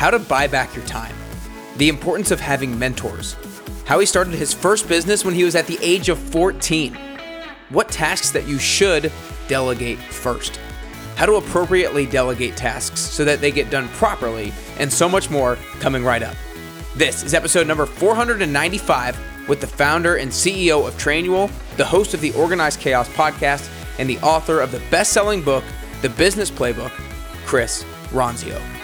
how to buy back your time, the importance of having mentors, how he started his first business when he was at the age of 14, what tasks that you should delegate first, how to appropriately delegate tasks so that they get done properly, and so much more coming right up. This is episode number 495 with the founder and CEO of Trainual, the host of the Organized Chaos podcast, and the author of the best selling book, The Business Playbook, Chris Ronzio.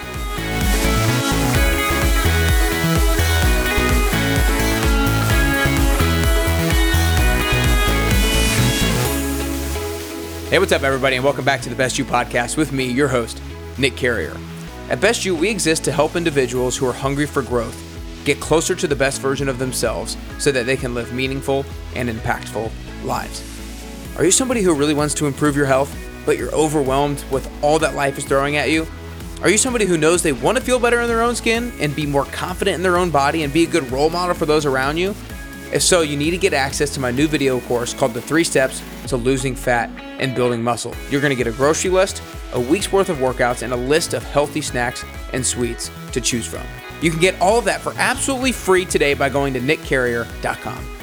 Hey, what's up, everybody, and welcome back to the Best You podcast with me, your host, Nick Carrier. At Best You, we exist to help individuals who are hungry for growth get closer to the best version of themselves so that they can live meaningful and impactful lives. Are you somebody who really wants to improve your health, but you're overwhelmed with all that life is throwing at you? Are you somebody who knows they want to feel better in their own skin and be more confident in their own body and be a good role model for those around you? If so, you need to get access to my new video course called The Three Steps to Losing Fat and Building Muscle. You're going to get a grocery list, a week's worth of workouts, and a list of healthy snacks and sweets to choose from. You can get all of that for absolutely free today by going to nickcarrier.com.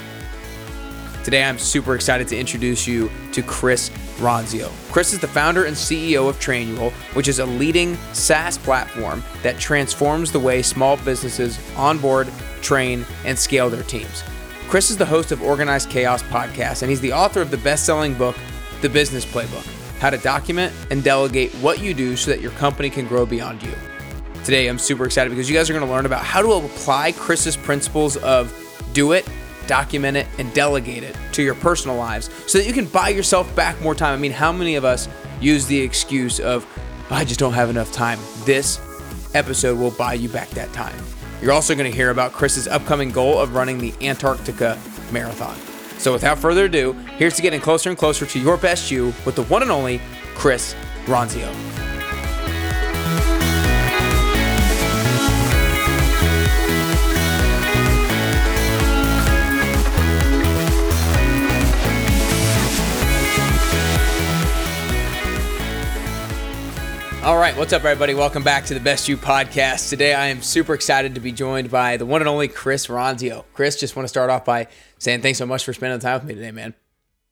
Today, I'm super excited to introduce you to Chris Ronzio. Chris is the founder and CEO of Trainual, which is a leading SaaS platform that transforms the way small businesses onboard, train, and scale their teams. Chris is the host of Organized Chaos podcast, and he's the author of the best selling book, The Business Playbook How to Document and Delegate What You Do so that your company can grow beyond you. Today, I'm super excited because you guys are going to learn about how to apply Chris's principles of do it, document it, and delegate it to your personal lives so that you can buy yourself back more time. I mean, how many of us use the excuse of, I just don't have enough time? This episode will buy you back that time. You're also going to hear about Chris's upcoming goal of running the Antarctica Marathon. So, without further ado, here's to getting closer and closer to your best you with the one and only Chris Ronzio. All right, what's up, everybody? Welcome back to the Best You podcast. Today, I am super excited to be joined by the one and only Chris Ronzio. Chris, just want to start off by saying thanks so much for spending the time with me today, man.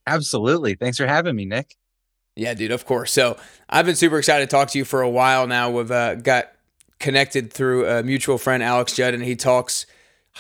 Absolutely. Thanks for having me, Nick. Yeah, dude, of course. So, I've been super excited to talk to you for a while now. We've uh, got connected through a mutual friend, Alex Judd, and he talks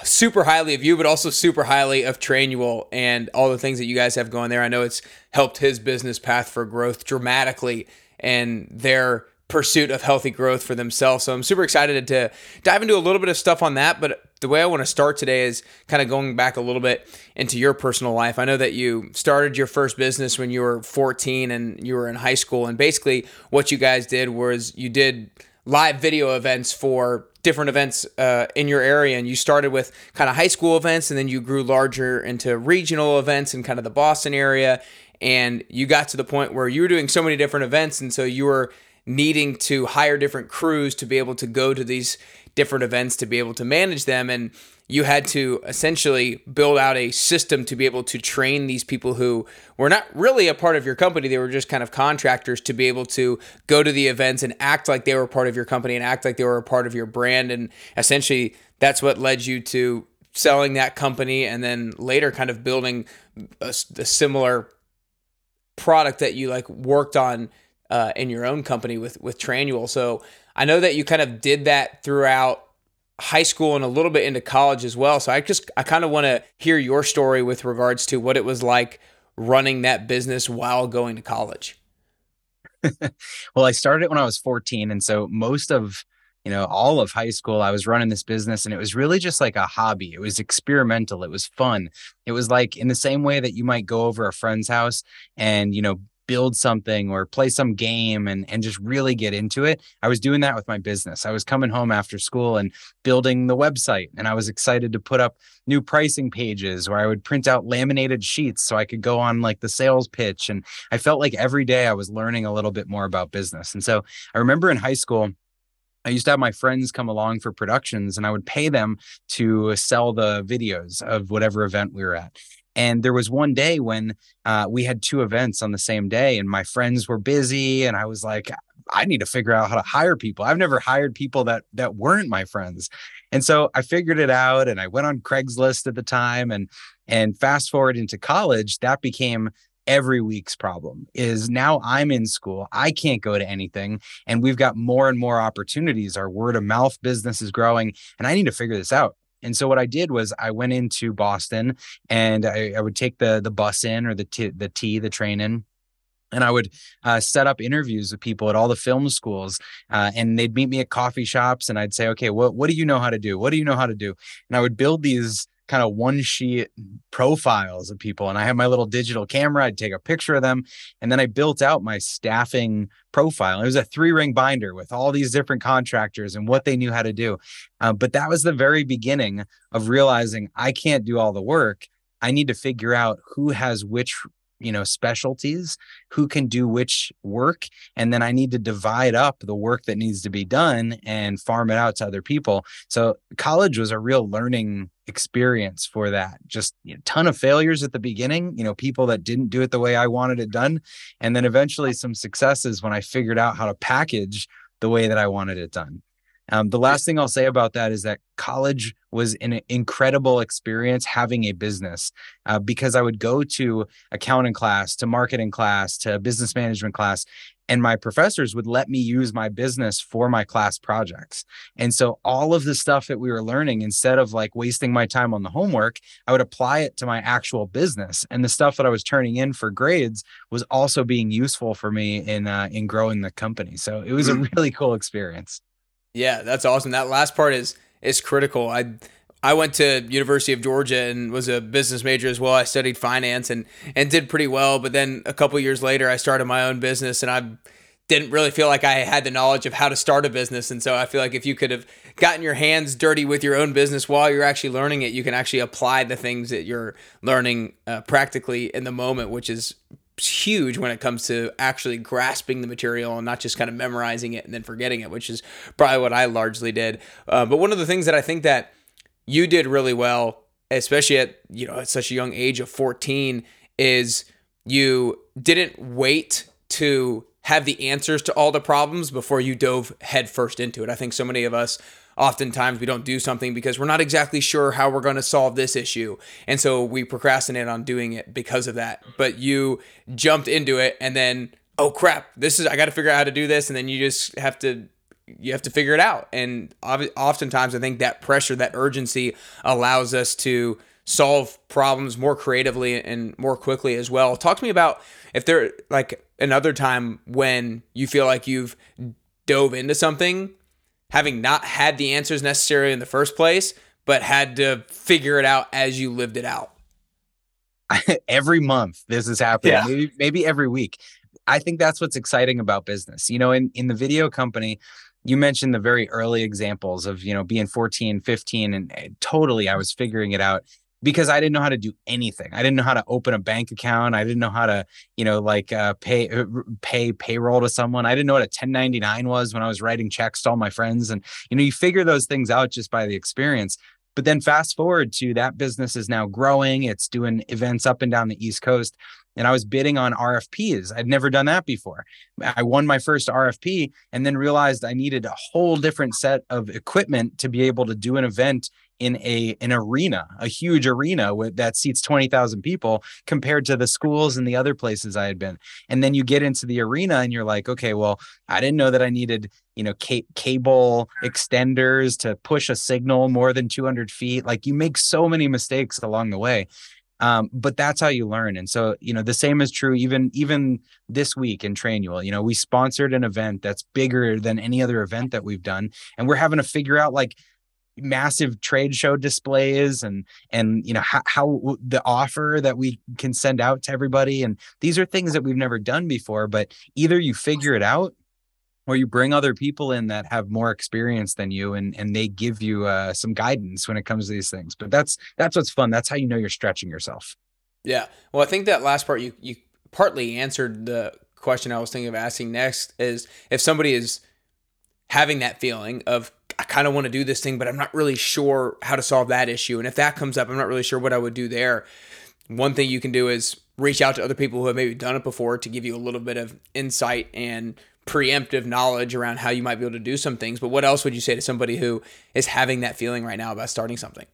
super highly of you, but also super highly of Trainual and all the things that you guys have going there. I know it's helped his business path for growth dramatically, and their pursuit of healthy growth for themselves. So I'm super excited to dive into a little bit of stuff on that. But the way I want to start today is kind of going back a little bit into your personal life. I know that you started your first business when you were 14 and you were in high school. And basically, what you guys did was you did live video events for different events uh, in your area and you started with kind of high school events and then you grew larger into regional events in kind of the boston area and you got to the point where you were doing so many different events and so you were needing to hire different crews to be able to go to these different events to be able to manage them. And you had to essentially build out a system to be able to train these people who were not really a part of your company. They were just kind of contractors to be able to go to the events and act like they were part of your company and act like they were a part of your brand. And essentially that's what led you to selling that company and then later kind of building a, a similar product that you like worked on uh, in your own company with with Trainual. So I know that you kind of did that throughout high school and a little bit into college as well. So I just I kind of want to hear your story with regards to what it was like running that business while going to college. well, I started it when I was 14 and so most of you know all of high school i was running this business and it was really just like a hobby it was experimental it was fun it was like in the same way that you might go over a friend's house and you know build something or play some game and and just really get into it. I was doing that with my business. I was coming home after school and building the website and I was excited to put up new pricing pages where I would print out laminated sheets so I could go on like the sales pitch and I felt like every day I was learning a little bit more about business. And so I remember in high school I used to have my friends come along for productions and I would pay them to sell the videos of whatever event we were at. And there was one day when uh, we had two events on the same day, and my friends were busy, and I was like, I need to figure out how to hire people. I've never hired people that that weren't my friends. And so I figured it out and I went on Craigslist at the time and and fast forward into college, that became every week's problem is now I'm in school. I can't go to anything and we've got more and more opportunities. Our word of mouth business is growing and I need to figure this out. And so what I did was I went into Boston and I, I would take the the bus in or the t, the T the train in and I would uh, set up interviews with people at all the film schools, uh, and they'd meet me at coffee shops, and I'd say, "Okay, what what do you know how to do? What do you know how to do?" And I would build these kind of one sheet profiles of people, and I had my little digital camera. I'd take a picture of them, and then I built out my staffing profile. It was a three ring binder with all these different contractors and what they knew how to do. Uh, but that was the very beginning of realizing I can't do all the work. I need to figure out who has which you know specialties who can do which work and then i need to divide up the work that needs to be done and farm it out to other people. So college was a real learning experience for that. Just a you know, ton of failures at the beginning you know people that didn't do it the way i wanted it done and then eventually some successes when i figured out how to package the way that i wanted it done um, the last thing I'll say about that is that college was an incredible experience having a business uh, because I would go to accounting class, to marketing class, to business management class, and my professors would let me use my business for my class projects. And so all of the stuff that we were learning, instead of like wasting my time on the homework, I would apply it to my actual business. And the stuff that I was turning in for grades was also being useful for me in uh, in growing the company. So it was a mm. really cool experience. Yeah, that's awesome. That last part is is critical. I I went to University of Georgia and was a business major as well. I studied finance and and did pretty well, but then a couple years later I started my own business and I didn't really feel like I had the knowledge of how to start a business. And so I feel like if you could have gotten your hands dirty with your own business while you're actually learning it, you can actually apply the things that you're learning uh, practically in the moment, which is huge when it comes to actually grasping the material and not just kind of memorizing it and then forgetting it, which is probably what I largely did. Uh, but one of the things that I think that you did really well, especially at you know at such a young age of 14, is you didn't wait to have the answers to all the problems before you dove headfirst into it. I think so many of us oftentimes we don't do something because we're not exactly sure how we're going to solve this issue. And so we procrastinate on doing it because of that. But you jumped into it and then, oh crap, this is, I got to figure out how to do this. And then you just have to, you have to figure it out. And oftentimes I think that pressure, that urgency allows us to solve problems more creatively and more quickly as well. Talk to me about if there like another time when you feel like you've dove into something having not had the answers necessary in the first place, but had to figure it out as you lived it out? every month this is happening, yeah. maybe, maybe every week. I think that's what's exciting about business. You know, in, in the video company, you mentioned the very early examples of, you know, being 14, 15, and, and totally I was figuring it out because I didn't know how to do anything. I didn't know how to open a bank account. I didn't know how to, you know, like uh, pay uh, pay payroll to someone. I didn't know what a 1099 was when I was writing checks to all my friends. And you know, you figure those things out just by the experience. But then fast forward to that business is now growing. It's doing events up and down the East Coast. And I was bidding on RFPs. I'd never done that before. I won my first RFP and then realized I needed a whole different set of equipment to be able to do an event in a an arena, a huge arena with, that seats 20,000 people compared to the schools and the other places I had been. And then you get into the arena and you're like, okay, well, I didn't know that I needed, you know, ca- cable extenders to push a signal more than 200 feet. Like you make so many mistakes along the way. Um, but that's how you learn. And so, you know, the same is true even even this week in Trainual. You know, we sponsored an event that's bigger than any other event that we've done, and we're having to figure out like massive trade show displays and and you know how, how the offer that we can send out to everybody and these are things that we've never done before but either you figure it out or you bring other people in that have more experience than you and and they give you uh, some guidance when it comes to these things but that's that's what's fun that's how you know you're stretching yourself yeah well i think that last part you you partly answered the question i was thinking of asking next is if somebody is having that feeling of I kind of want to do this thing, but I'm not really sure how to solve that issue. And if that comes up, I'm not really sure what I would do there. One thing you can do is reach out to other people who have maybe done it before to give you a little bit of insight and preemptive knowledge around how you might be able to do some things. But what else would you say to somebody who is having that feeling right now about starting something?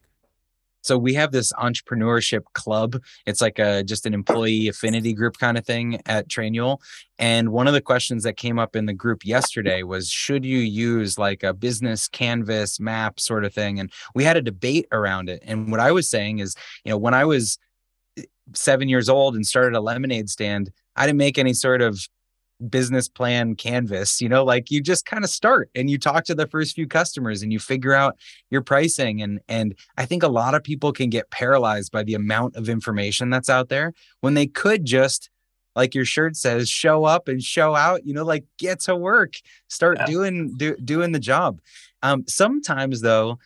So we have this entrepreneurship club. It's like a just an employee affinity group kind of thing at Trainual. And one of the questions that came up in the group yesterday was should you use like a business canvas map sort of thing? And we had a debate around it. And what I was saying is, you know, when I was eh, 7 years old and started a lemonade stand, I didn't make any sort of business plan canvas you know like you just kind of start and you talk to the first few customers and you figure out your pricing and and i think a lot of people can get paralyzed by the amount of information that's out there when they could just like your shirt says show up and show out you know like get to work start yeah. doing do, doing the job um sometimes though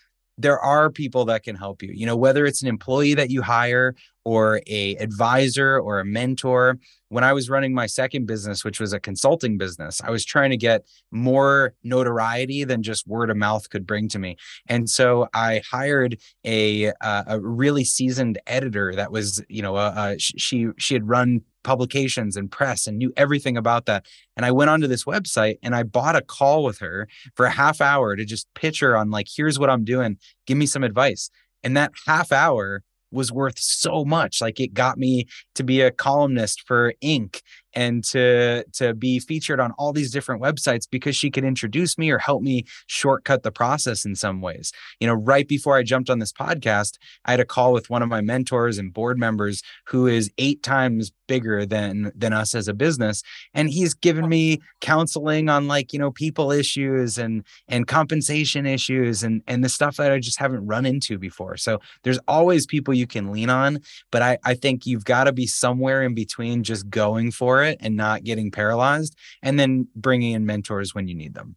there are people that can help you you know whether it's an employee that you hire or a advisor or a mentor. When i was running my second business which was a consulting business i was trying to get more notoriety than just word of mouth could bring to me. And so i hired a uh, a really seasoned editor that was you know uh, she she had run publications and press and knew everything about that. And I went onto this website and I bought a call with her for a half hour to just pitch her on like, here's what I'm doing. Give me some advice. And that half hour was worth so much. Like it got me to be a columnist for Inc. and to to be featured on all these different websites because she could introduce me or help me shortcut the process in some ways. You know, right before I jumped on this podcast, I had a call with one of my mentors and board members who is eight times bigger than than us as a business and he's given me counseling on like you know people issues and and compensation issues and and the stuff that I just haven't run into before so there's always people you can lean on but I I think you've got to be somewhere in between just going for it and not getting paralyzed and then bringing in mentors when you need them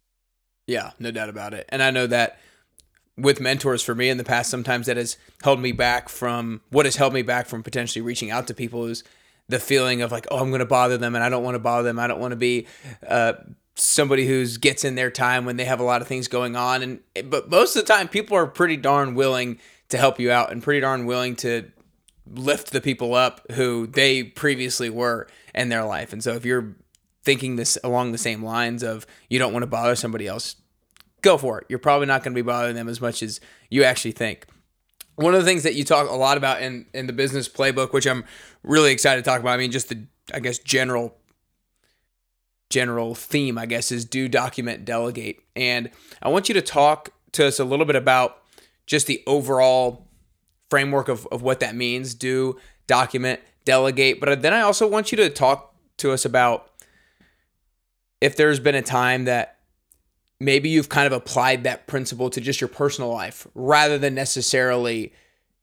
yeah no doubt about it and I know that with mentors for me in the past sometimes that has held me back from what has held me back from potentially reaching out to people is the feeling of like, oh, I'm going to bother them and I don't want to bother them. I don't want to be uh, somebody who's gets in their time when they have a lot of things going on. And but most of the time, people are pretty darn willing to help you out and pretty darn willing to lift the people up who they previously were in their life. And so if you're thinking this along the same lines of you don't want to bother somebody else, go for it. You're probably not going to be bothering them as much as you actually think one of the things that you talk a lot about in in the business playbook, which I'm really excited to talk about. I mean, just the I guess general general theme, I guess, is do document delegate. And I want you to talk to us a little bit about just the overall framework of, of what that means. Do document delegate. But then I also want you to talk to us about if there's been a time that maybe you've kind of applied that principle to just your personal life rather than necessarily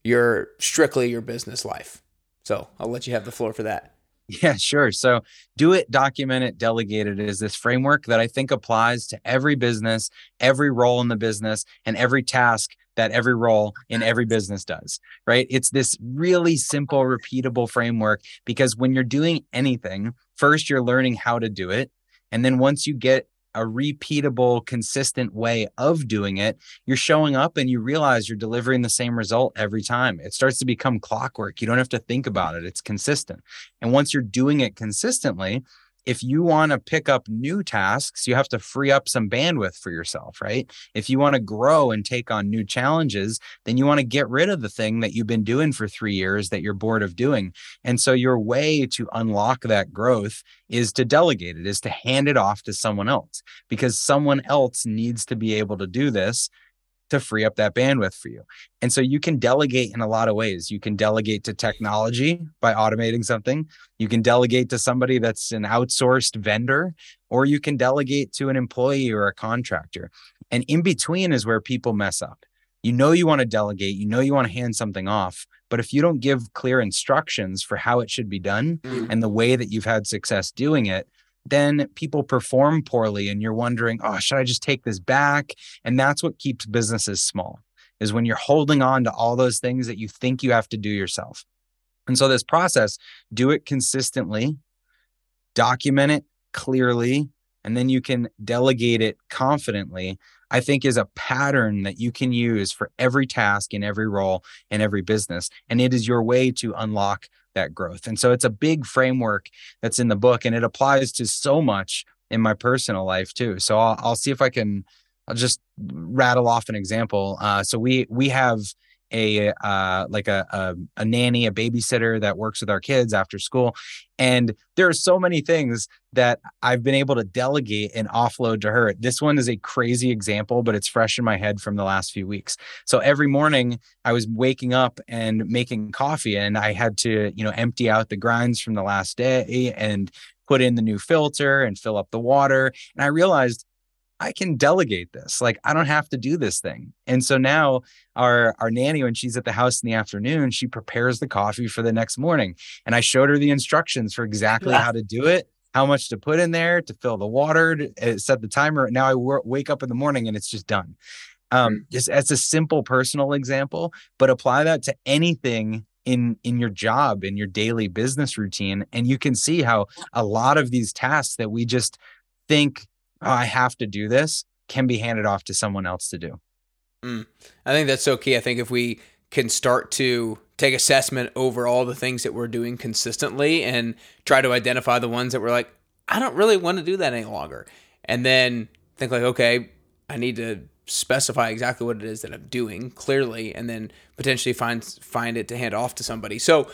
your strictly your business life. So I'll let you have the floor for that. Yeah, sure. So do it, document it, delegate it is this framework that I think applies to every business, every role in the business, and every task that every role in every business does, right? It's this really simple, repeatable framework because when you're doing anything, first you're learning how to do it. And then once you get a repeatable, consistent way of doing it, you're showing up and you realize you're delivering the same result every time. It starts to become clockwork. You don't have to think about it, it's consistent. And once you're doing it consistently, if you want to pick up new tasks, you have to free up some bandwidth for yourself, right? If you want to grow and take on new challenges, then you want to get rid of the thing that you've been doing for three years that you're bored of doing. And so your way to unlock that growth is to delegate it, is to hand it off to someone else because someone else needs to be able to do this to free up that bandwidth for you. And so you can delegate in a lot of ways. You can delegate to technology by automating something. You can delegate to somebody that's an outsourced vendor, or you can delegate to an employee or a contractor. And in between is where people mess up. You know, you want to delegate, you know, you want to hand something off. But if you don't give clear instructions for how it should be done mm. and the way that you've had success doing it, then people perform poorly and you're wondering, oh, should I just take this back? And that's what keeps businesses small is when you're holding on to all those things that you think you have to do yourself. And so this process, do it consistently, document it clearly, and then you can delegate it confidently. I think is a pattern that you can use for every task in every role in every business. And it is your way to unlock that growth. And so it's a big framework that's in the book and it applies to so much in my personal life too. So I'll, I'll see if I can. I'll just rattle off an example. Uh, so we we have a uh, like a, a, a nanny, a babysitter that works with our kids after school, and there are so many things that I've been able to delegate and offload to her. This one is a crazy example, but it's fresh in my head from the last few weeks. So every morning I was waking up and making coffee, and I had to you know empty out the grinds from the last day and put in the new filter and fill up the water. And I realized I can delegate this. Like I don't have to do this thing. And so now our our nanny, when she's at the house in the afternoon, she prepares the coffee for the next morning. And I showed her the instructions for exactly yeah. how to do it, how much to put in there, to fill the water, to uh, set the timer. Now I w- wake up in the morning and it's just done. Um, mm. just as a simple personal example, but apply that to anything in in your job in your daily business routine and you can see how a lot of these tasks that we just think oh, I have to do this can be handed off to someone else to do. Mm. I think that's so key. I think if we can start to take assessment over all the things that we're doing consistently and try to identify the ones that we're like, I don't really want to do that any longer. And then think like, okay, I need to specify exactly what it is that I'm doing clearly and then potentially find find it to hand off to somebody. So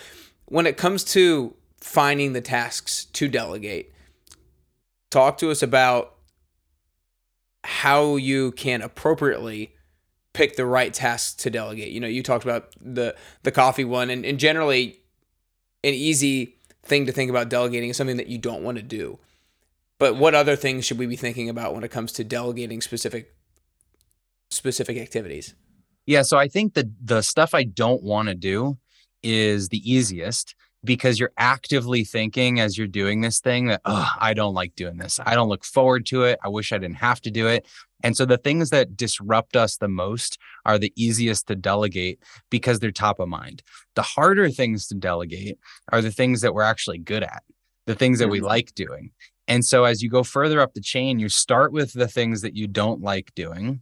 when it comes to finding the tasks to delegate, talk to us about how you can appropriately pick the right tasks to delegate. You know, you talked about the the coffee one, and, and generally, an easy thing to think about delegating is something that you don't want to do. But what other things should we be thinking about when it comes to delegating specific specific activities? Yeah, so I think the the stuff I don't want to do is the easiest because you're actively thinking as you're doing this thing that, oh, I don't like doing this. I don't look forward to it. I wish I didn't have to do it. And so the things that disrupt us the most are the easiest to delegate because they're top of mind. The harder things to delegate are the things that we're actually good at, the things that we mm-hmm. like doing. And so as you go further up the chain, you start with the things that you don't like doing.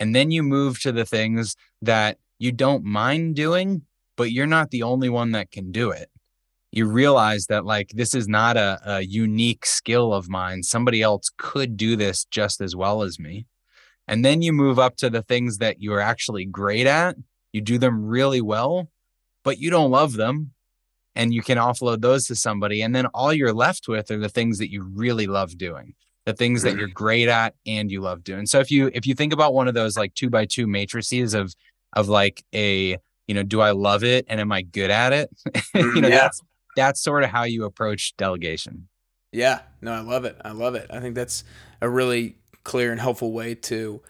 And then you move to the things that you don't mind doing, but you're not the only one that can do it you realize that like this is not a, a unique skill of mine. Somebody else could do this just as well as me. And then you move up to the things that you're actually great at. You do them really well, but you don't love them. And you can offload those to somebody. And then all you're left with are the things that you really love doing, the things that you're mm-hmm. great at and you love doing. So if you if you think about one of those like two by two matrices of of like a, you know, do I love it and am I good at it? you know, mm, yeah. that's that's sort of how you approach delegation. Yeah, no, I love it. I love it. I think that's a really clear and helpful way to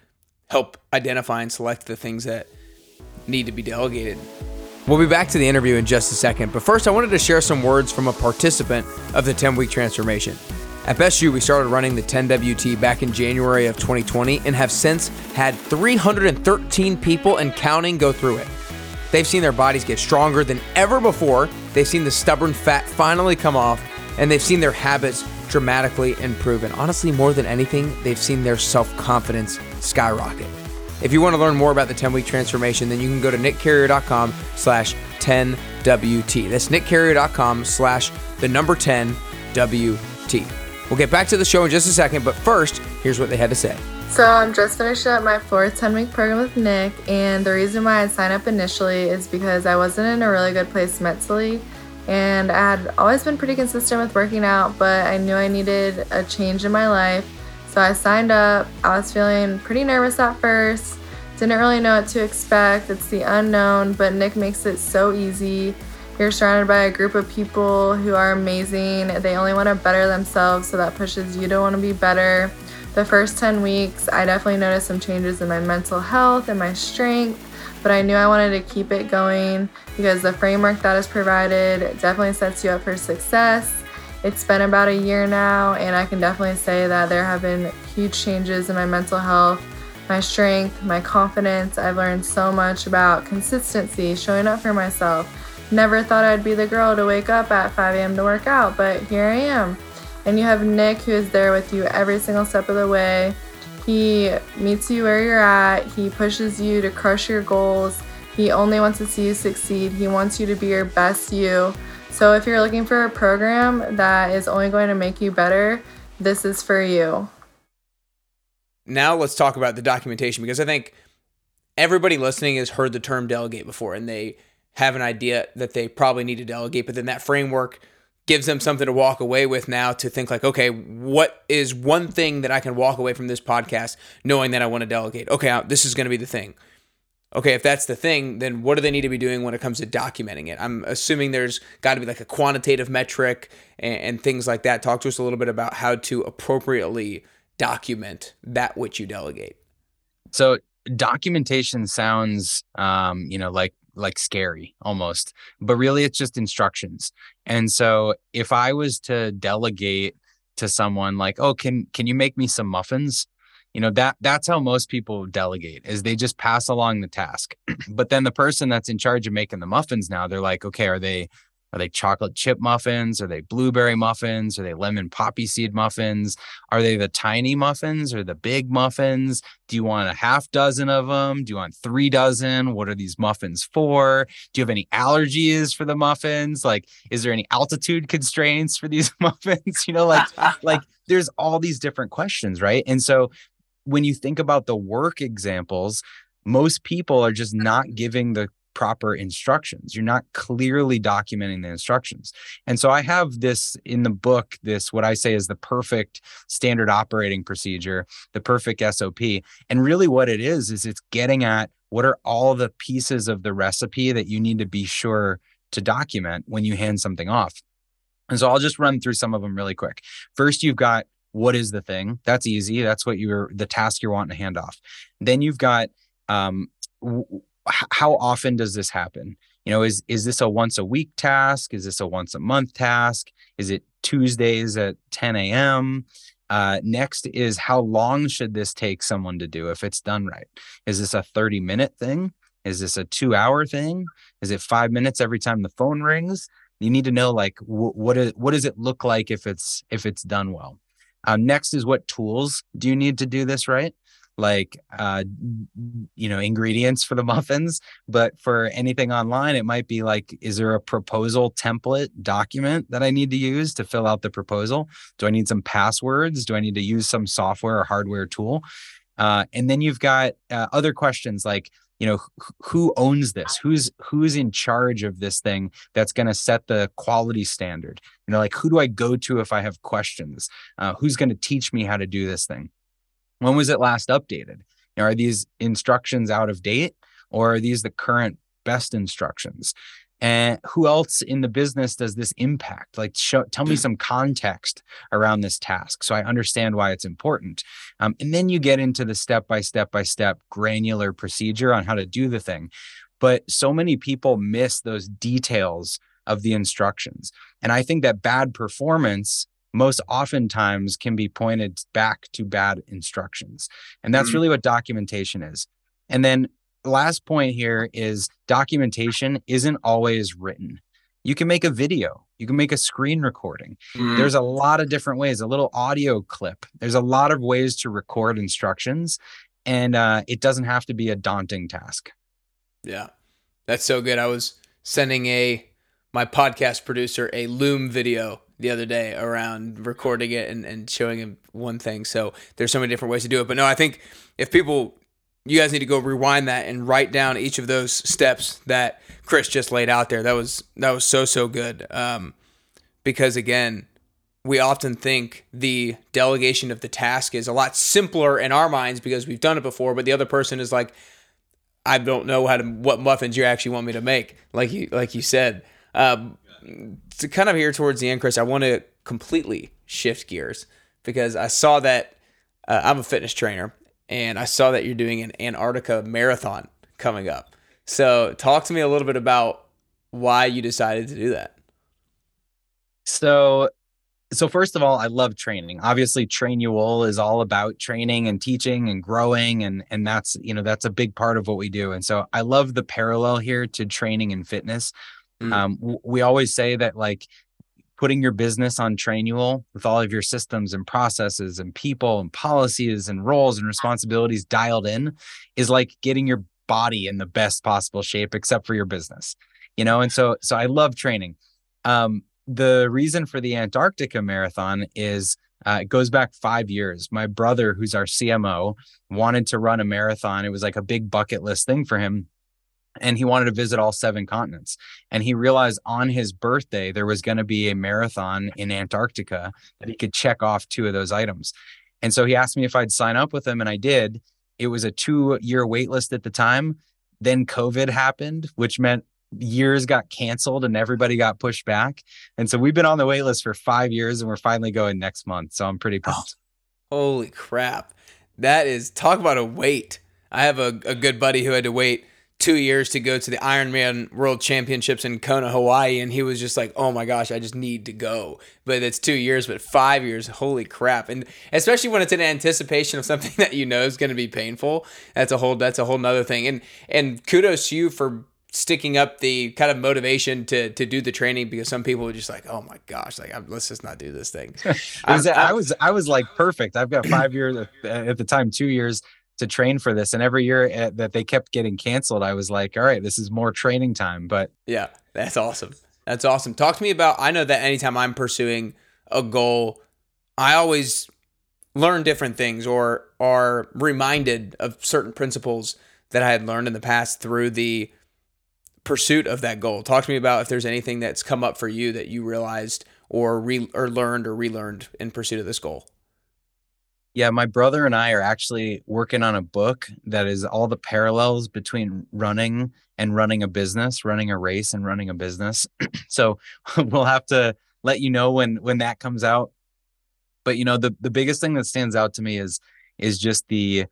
help identify and select the things that need to be delegated. We'll be back to the interview in just a second, but first I wanted to share some words from a participant of the 10 week transformation. At Best You, we started running the 10WT back in January of 2020 and have since had 313 people and counting go through it. They've seen their bodies get stronger than ever before. They've seen the stubborn fat finally come off, and they've seen their habits dramatically improve. And honestly, more than anything, they've seen their self confidence skyrocket. If you want to learn more about the 10 week transformation, then you can go to nickcarrier.com slash 10WT. That's nickcarrier.com slash the number 10WT. We'll get back to the show in just a second, but first, here's what they had to say. So I'm just finishing up my fourth 10 week program with Nick, and the reason why I signed up initially is because I wasn't in a really good place mentally, and I had always been pretty consistent with working out, but I knew I needed a change in my life. So I signed up. I was feeling pretty nervous at first, didn't really know what to expect. It's the unknown, but Nick makes it so easy. You're surrounded by a group of people who are amazing. They only want to better themselves, so that pushes you to want to be better. The first 10 weeks, I definitely noticed some changes in my mental health and my strength, but I knew I wanted to keep it going because the framework that is provided definitely sets you up for success. It's been about a year now, and I can definitely say that there have been huge changes in my mental health, my strength, my confidence. I've learned so much about consistency, showing up for myself. Never thought I'd be the girl to wake up at 5 a.m. to work out, but here I am. And you have Nick who is there with you every single step of the way. He meets you where you're at, he pushes you to crush your goals. He only wants to see you succeed. He wants you to be your best you. So if you're looking for a program that is only going to make you better, this is for you. Now let's talk about the documentation because I think everybody listening has heard the term delegate before and they have an idea that they probably need to delegate, but then that framework gives them something to walk away with now to think like, okay, what is one thing that I can walk away from this podcast knowing that I want to delegate? Okay, uh, this is going to be the thing. Okay, if that's the thing, then what do they need to be doing when it comes to documenting it? I'm assuming there's got to be like a quantitative metric and, and things like that. Talk to us a little bit about how to appropriately document that which you delegate. So documentation sounds um, you know, like like scary almost, but really it's just instructions. And so if I was to delegate to someone like, "Oh, can can you make me some muffins?" You know, that that's how most people delegate is they just pass along the task. but then the person that's in charge of making the muffins now, they're like, "Okay, are they are they chocolate chip muffins? Are they blueberry muffins? Are they lemon poppy seed muffins? Are they the tiny muffins or the big muffins? Do you want a half dozen of them? Do you want three dozen? What are these muffins for? Do you have any allergies for the muffins? Like, is there any altitude constraints for these muffins? You know, like, like there's all these different questions, right? And so when you think about the work examples, most people are just not giving the proper instructions. You're not clearly documenting the instructions. And so I have this in the book, this what I say is the perfect standard operating procedure, the perfect SOP. And really what it is, is it's getting at what are all the pieces of the recipe that you need to be sure to document when you hand something off. And so I'll just run through some of them really quick. First, you've got what is the thing? That's easy. That's what you're the task you're wanting to hand off. Then you've got um, how often does this happen? You know, is is this a once a week task? Is this a once a month task? Is it Tuesdays at 10 a.m.? Uh, next is how long should this take someone to do if it's done right? Is this a 30 minute thing? Is this a two hour thing? Is it five minutes every time the phone rings? You need to know like wh- what is, what does it look like if it's if it's done well. Um, next is what tools do you need to do this right? Like uh you know ingredients for the muffins but for anything online it might be like is there a proposal template document that i need to use to fill out the proposal? Do i need some passwords? Do i need to use some software or hardware tool? Uh, and then you've got uh, other questions like you know who owns this? Who's who's in charge of this thing that's going to set the quality standard? You know like who do i go to if i have questions? Uh, who's going to teach me how to do this thing when was it last updated? Are these instructions out of date or are these the current best instructions? And who else in the business does this impact? Like, show, tell me some context around this task so I understand why it's important. Um, and then you get into the step by step by step granular procedure on how to do the thing. But so many people miss those details of the instructions. And I think that bad performance most oftentimes can be pointed back to bad instructions. And that's mm-hmm. really what documentation is. And then last point here is documentation isn't always written. You can make a video, you can make a screen recording. Mm-hmm. There's a lot of different ways, a little audio clip. There's a lot of ways to record instructions, and uh, it doesn't have to be a daunting task. Yeah, that's so good. I was sending a my podcast producer a Loom video the other day around recording it and, and showing him one thing. So there's so many different ways to do it. But no, I think if people, you guys need to go rewind that and write down each of those steps that Chris just laid out there. That was that was so so good. Um, because again, we often think the delegation of the task is a lot simpler in our minds because we've done it before. But the other person is like, I don't know how to what muffins you actually want me to make. Like you like you said. Um, to kind of here towards the end, Chris, I want to completely shift gears because I saw that uh, I'm a fitness trainer and I saw that you're doing an Antarctica marathon coming up. So, talk to me a little bit about why you decided to do that. So, so first of all, I love training. Obviously, Train Trainual is all about training and teaching and growing, and and that's you know that's a big part of what we do. And so I love the parallel here to training and fitness. Mm. Um, we always say that like putting your business on Trainual with all of your systems and processes and people and policies and roles and responsibilities dialed in is like getting your body in the best possible shape except for your business you know and so so i love training um the reason for the antarctica marathon is Uh, it goes back five years. My brother, who's our CMO, wanted to run a marathon. It was like a big bucket list thing for him. And he wanted to visit all seven continents. And he realized on his birthday, there was going to be a marathon in Antarctica that he could check off two of those items. And so he asked me if I'd sign up with him, and I did. It was a two year wait list at the time. Then COVID happened, which meant years got canceled and everybody got pushed back. And so we've been on the wait list for five years and we're finally going next month. So I'm pretty pumped. Oh, holy crap. That is talk about a wait. I have a, a good buddy who had to wait two years to go to the Ironman World Championships in Kona, Hawaii, and he was just like, "Oh my gosh, I just need to go." But it's two years, but five years, holy crap! And especially when it's in anticipation of something that you know is going to be painful, that's a whole that's a whole nother thing. And and kudos to you for sticking up the kind of motivation to to do the training because some people are just like, oh my gosh, like I'm, let's just not do this thing. was, I, I, was I was like perfect. I've got five years at the time, two years to train for this, and every year eh, that they kept getting canceled, I was like, all right, this is more training time. But yeah, that's awesome. That's awesome. Talk to me about. I know that anytime I'm pursuing a goal, I always learn different things or are reminded of certain principles that I had learned in the past through the pursuit of that goal. Talk to me about if there's anything that's come up for you that you realized or re- or learned or relearned in pursuit of this goal. Yeah, my brother and I are actually working on a book that is all the parallels between running and running a business, running a race and running a business. so we'll have to let you know when when that comes out. But you know, the the biggest thing that stands out to me is is just the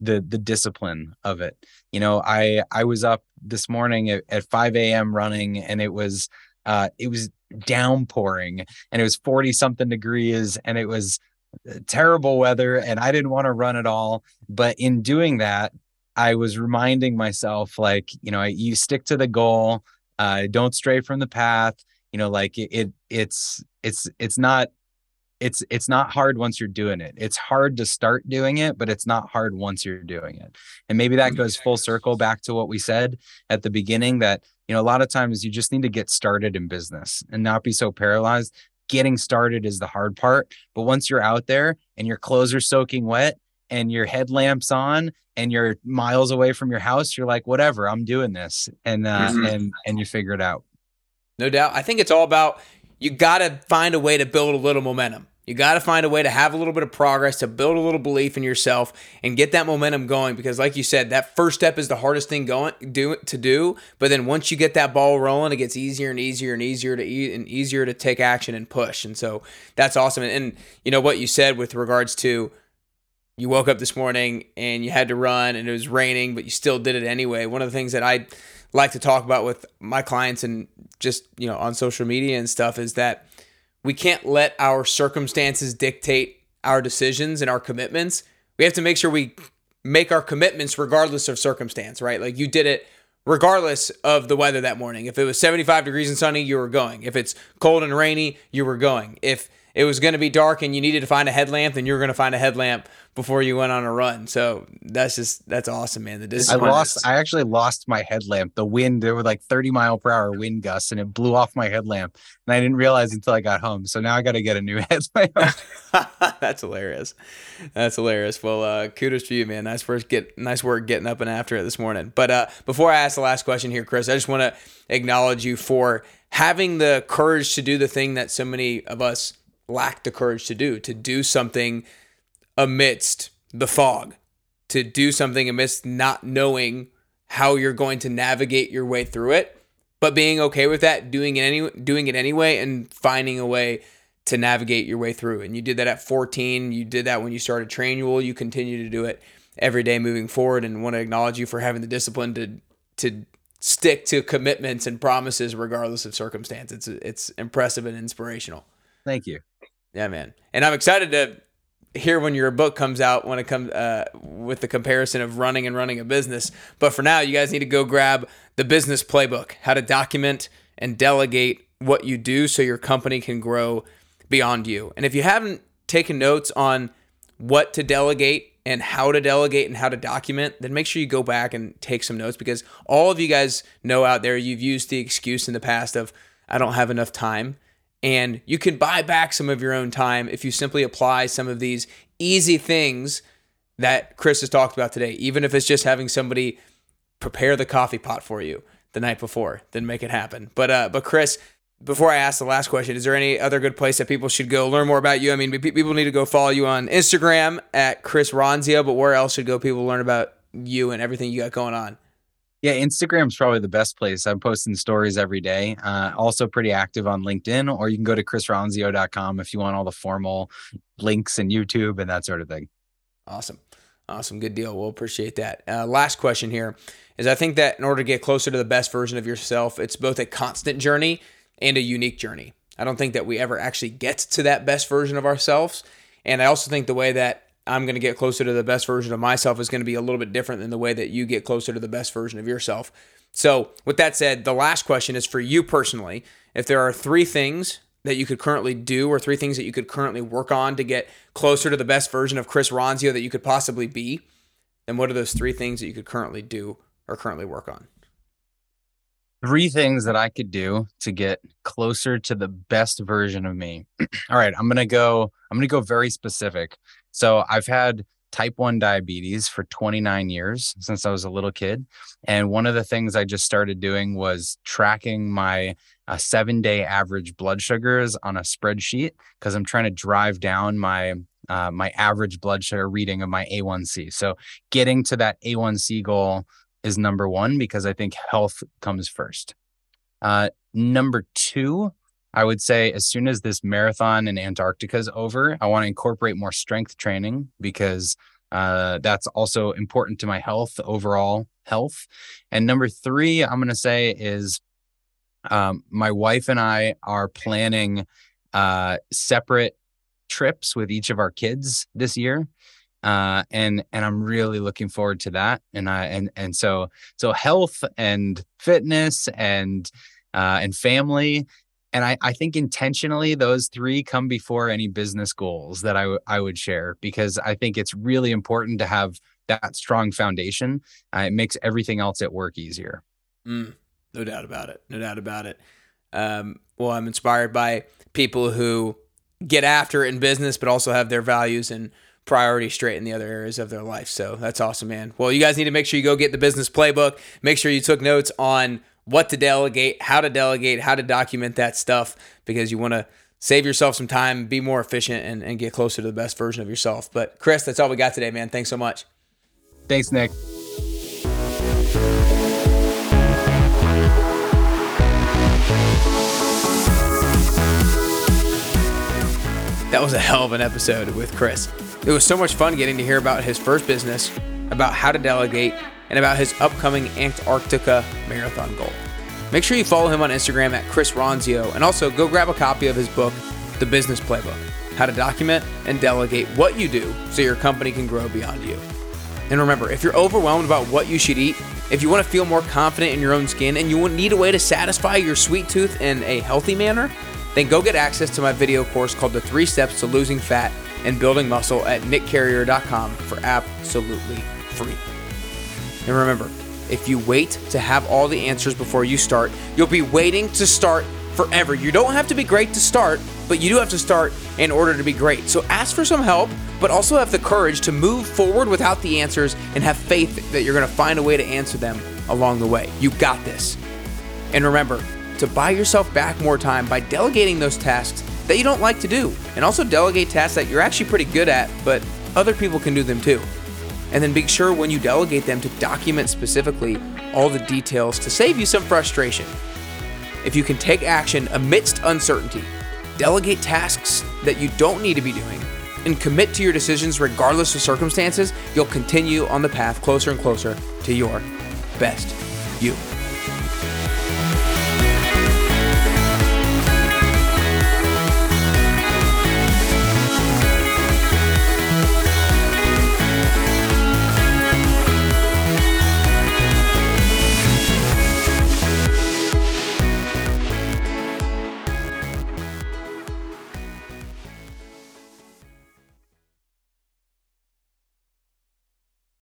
the the discipline of it. You know, I I was up this morning at, at 5 a.m. running and it was uh it was downpouring and it was 40 something degrees and it was terrible weather and I didn't want to run at all. But in doing that, I was reminding myself like, you know, you stick to the goal, uh, don't stray from the path. You know, like it, it it's it's it's not it's it's not hard once you're doing it it's hard to start doing it but it's not hard once you're doing it and maybe that goes full circle back to what we said at the beginning that you know a lot of times you just need to get started in business and not be so paralyzed getting started is the hard part but once you're out there and your clothes are soaking wet and your headlamps on and you're miles away from your house you're like whatever i'm doing this and uh, mm-hmm. and and you figure it out no doubt i think it's all about you got to find a way to build a little momentum. You got to find a way to have a little bit of progress, to build a little belief in yourself and get that momentum going because like you said, that first step is the hardest thing going do to do, but then once you get that ball rolling, it gets easier and easier and easier to eat and easier to take action and push. And so that's awesome. And, and you know what you said with regards to you woke up this morning and you had to run and it was raining, but you still did it anyway. One of the things that I like to talk about with my clients and just, you know, on social media and stuff is that we can't let our circumstances dictate our decisions and our commitments. We have to make sure we make our commitments regardless of circumstance, right? Like you did it regardless of the weather that morning. If it was 75 degrees and sunny, you were going. If it's cold and rainy, you were going. If it was going to be dark and you needed to find a headlamp, then you were going to find a headlamp before you went on a run. So that's just that's awesome, man. The discipline. I lost. I actually lost my headlamp. The wind there were like 30 mile per hour wind gusts, and it blew off my headlamp, and I didn't realize until I got home. So now I got to get a new headlamp. that's hilarious. That's hilarious. Well, uh, kudos to you, man. Nice work. Get nice work getting up and after it this morning. But uh, before I ask the last question here, Chris, I just want to acknowledge you for having the courage to do the thing that so many of us lack the courage to do, to do something amidst the fog, to do something amidst not knowing how you're going to navigate your way through it, but being okay with that, doing it any doing it anyway and finding a way to navigate your way through. And you did that at 14, you did that when you started Trainual, you continue to do it every day moving forward and want to acknowledge you for having the discipline to to stick to commitments and promises regardless of circumstance. It's it's impressive and inspirational. Thank you. Yeah, man. And I'm excited to hear when your book comes out when it comes uh, with the comparison of running and running a business. But for now, you guys need to go grab the business playbook, how to document and delegate what you do so your company can grow beyond you. And if you haven't taken notes on what to delegate and how to delegate and how to document, then make sure you go back and take some notes because all of you guys know out there you've used the excuse in the past of I don't have enough time. And you can buy back some of your own time if you simply apply some of these easy things that Chris has talked about today, even if it's just having somebody prepare the coffee pot for you the night before, then make it happen. But uh, but Chris, before I ask the last question, is there any other good place that people should go learn more about you? I mean, people need to go follow you on Instagram at Chris Ronzio, but where else should go people learn about you and everything you got going on? Yeah, Instagram's probably the best place. I'm posting stories every day. Uh, also pretty active on LinkedIn, or you can go to chrisronzio.com if you want all the formal links and YouTube and that sort of thing. Awesome. Awesome. Good deal. We'll appreciate that. Uh, last question here is I think that in order to get closer to the best version of yourself, it's both a constant journey and a unique journey. I don't think that we ever actually get to that best version of ourselves. And I also think the way that I'm going to get closer to the best version of myself is going to be a little bit different than the way that you get closer to the best version of yourself. So, with that said, the last question is for you personally. If there are three things that you could currently do or three things that you could currently work on to get closer to the best version of Chris Ronzio that you could possibly be, then what are those three things that you could currently do or currently work on? Three things that I could do to get closer to the best version of me. All right, I'm going to go I'm going to go very specific. So I've had type 1 diabetes for 29 years since I was a little kid. And one of the things I just started doing was tracking my uh, seven day average blood sugars on a spreadsheet because I'm trying to drive down my uh, my average blood sugar reading of my A1C. So getting to that A1C goal is number one because I think health comes first. Uh, number two, I would say as soon as this marathon in Antarctica is over, I want to incorporate more strength training because uh, that's also important to my health, overall health. And number three, I'm going to say is um, my wife and I are planning uh, separate trips with each of our kids this year. Uh, and and I'm really looking forward to that. And I and and so so health and fitness and uh, and family and I, I think intentionally those three come before any business goals that I, w- I would share because I think it's really important to have that strong foundation. Uh, it makes everything else at work easier. Mm, no doubt about it. No doubt about it. Um, well, I'm inspired by people who get after it in business, but also have their values and priorities straight in the other areas of their life. So that's awesome, man. Well, you guys need to make sure you go get the business playbook. Make sure you took notes on what to delegate, how to delegate, how to document that stuff because you want to save yourself some time, be more efficient, and, and get closer to the best version of yourself. But Chris, that's all we got today, man. Thanks so much. Thanks, Nick. That was a hell of an episode with Chris. It was so much fun getting to hear about his first business, about how to delegate, and about his upcoming Antarctica marathon goal. Make sure you follow him on Instagram at Chris Ronzio and also go grab a copy of his book, The Business Playbook How to Document and Delegate What You Do so your company can grow beyond you. And remember, if you're overwhelmed about what you should eat, if you want to feel more confident in your own skin and you need a way to satisfy your sweet tooth in a healthy manner, then go get access to my video course called The Three Steps to Losing Fat and Building Muscle at nickcarrier.com for absolutely free. And remember, if you wait to have all the answers before you start, you'll be waiting to start forever. You don't have to be great to start, but you do have to start in order to be great. So ask for some help, but also have the courage to move forward without the answers and have faith that you're going to find a way to answer them along the way. You got this. And remember to buy yourself back more time by delegating those tasks that you don't like to do, and also delegate tasks that you're actually pretty good at, but other people can do them too. And then make sure when you delegate them to document specifically all the details to save you some frustration. If you can take action amidst uncertainty, delegate tasks that you don't need to be doing, and commit to your decisions regardless of circumstances, you'll continue on the path closer and closer to your best you.